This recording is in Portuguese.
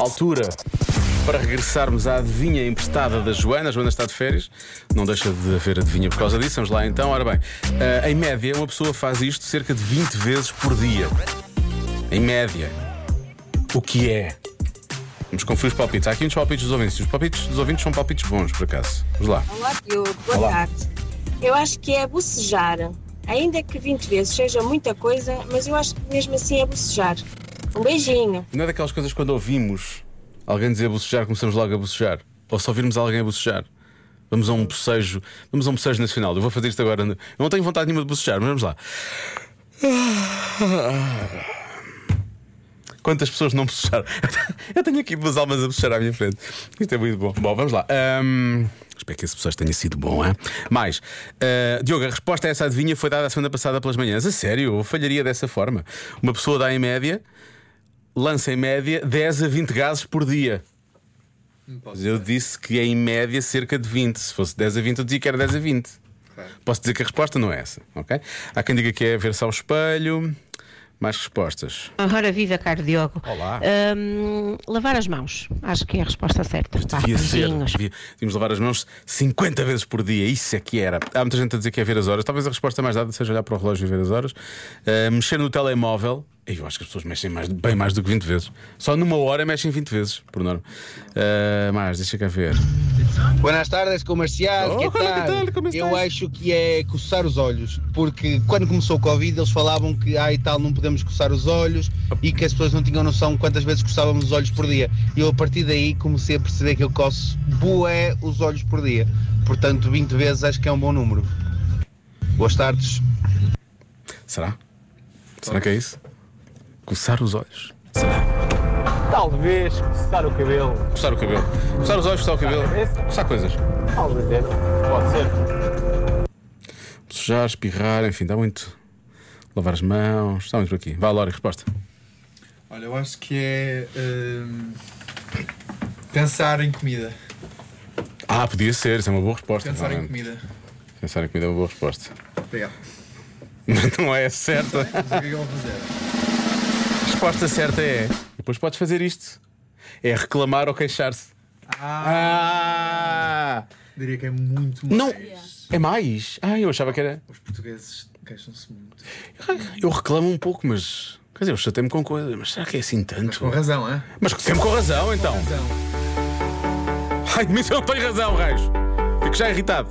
Altura para regressarmos à adivinha emprestada da Joana. A Joana está de férias, não deixa de haver adivinha por causa disso. Vamos lá então. Ora bem, eh, em média, uma pessoa faz isto cerca de 20 vezes por dia. Em média. O que é? Vamos conferir os palpites. Há aqui uns palpites dos ouvintes. Os palpites dos ouvintes são palpites bons, por acaso. Vamos lá. Olá, Diogo. Boa Olá. tarde. Eu acho que é bocejar. Ainda que 20 vezes seja muita coisa, mas eu acho que mesmo assim é bocejar. Um beijinho. Não é daquelas coisas quando ouvimos alguém dizer bocejar, começamos logo a bocejar. Ou só ouvirmos alguém a bocejar. Vamos a um bocejo, vamos a um bocejo nacional. Eu vou fazer isto agora. Eu não tenho vontade nenhuma de bocejar, mas vamos lá. Quantas pessoas não bocejaram? Eu tenho aqui duas almas a bocejar à minha frente. Isto é muito bom. Bom, vamos lá. Ahm, espero que esse bocejo tenha sido bom, hein? Mais. ah, Diogo, a resposta a essa adivinha foi dada a semana passada pelas manhãs. A sério, eu falharia dessa forma. Uma pessoa dá em média, lança em média 10 a 20 gases por dia. Eu disse que é em média cerca de 20. Se fosse 10 a 20, eu dizia que era 10 a 20. Posso dizer que a resposta não é essa, ok? Há quem diga que é ver-se ao espelho. Mais respostas. Ora, viva, caro Diogo. Olá. Hum, lavar as mãos. Acho que é a resposta certa. Devia ser. beijinhos. Devia, devíamos lavar as mãos 50 vezes por dia. Isso é que era. Há muita gente a dizer que é ver as horas. Talvez a resposta mais dada seja olhar para o relógio e ver as horas. Uh, mexer no telemóvel. Eu acho que as pessoas mexem mais, bem mais do que 20 vezes. Só numa hora mexem 20 vezes, por norma. Uh, mais, deixa cá ver. Buenas tardes, comercial. Oh, que tal? ¿qué tal? ¿Cómo Eu acho que é coçar os olhos, porque quando começou o Covid eles falavam que ah, e tal não podemos coçar os olhos e que as pessoas não tinham noção quantas vezes coçávamos os olhos por dia. E eu a partir daí comecei a perceber que eu coço bué os olhos por dia. Portanto, 20 vezes acho que é um bom número. Boas tardes. Será? Será que é isso? Coçar os olhos. Será? Talvez coçar o cabelo. Coçar o cabelo. Coçar os olhos, coçar o cabelo. Coçar coisas. Talvez é. Pode ser. Sujar, espirrar, enfim, dá muito. Lavar as mãos. Está muito por aqui. Vá, Lori, resposta. Olha, eu acho que é hum, pensar em comida. Ah, podia ser, isso é uma boa resposta. Pensar em realmente. comida. Pensar em comida é uma boa resposta. Obrigado. Não é certa. Mas o que é que eu vou fazer? A resposta certa é. Depois podes fazer isto. É reclamar ou queixar-se. Ah! Diria que é muito mais. Não! É mais? Ah, eu achava que era. Os portugueses queixam-se muito. Eu reclamo um pouco, mas. Quer dizer, eu chatei-me com coisas, mas será que é assim tanto? Com razão, é? Mas sempre com razão, então. Razão. Ai, mas eu não tenho razão, raios. Fico já irritado.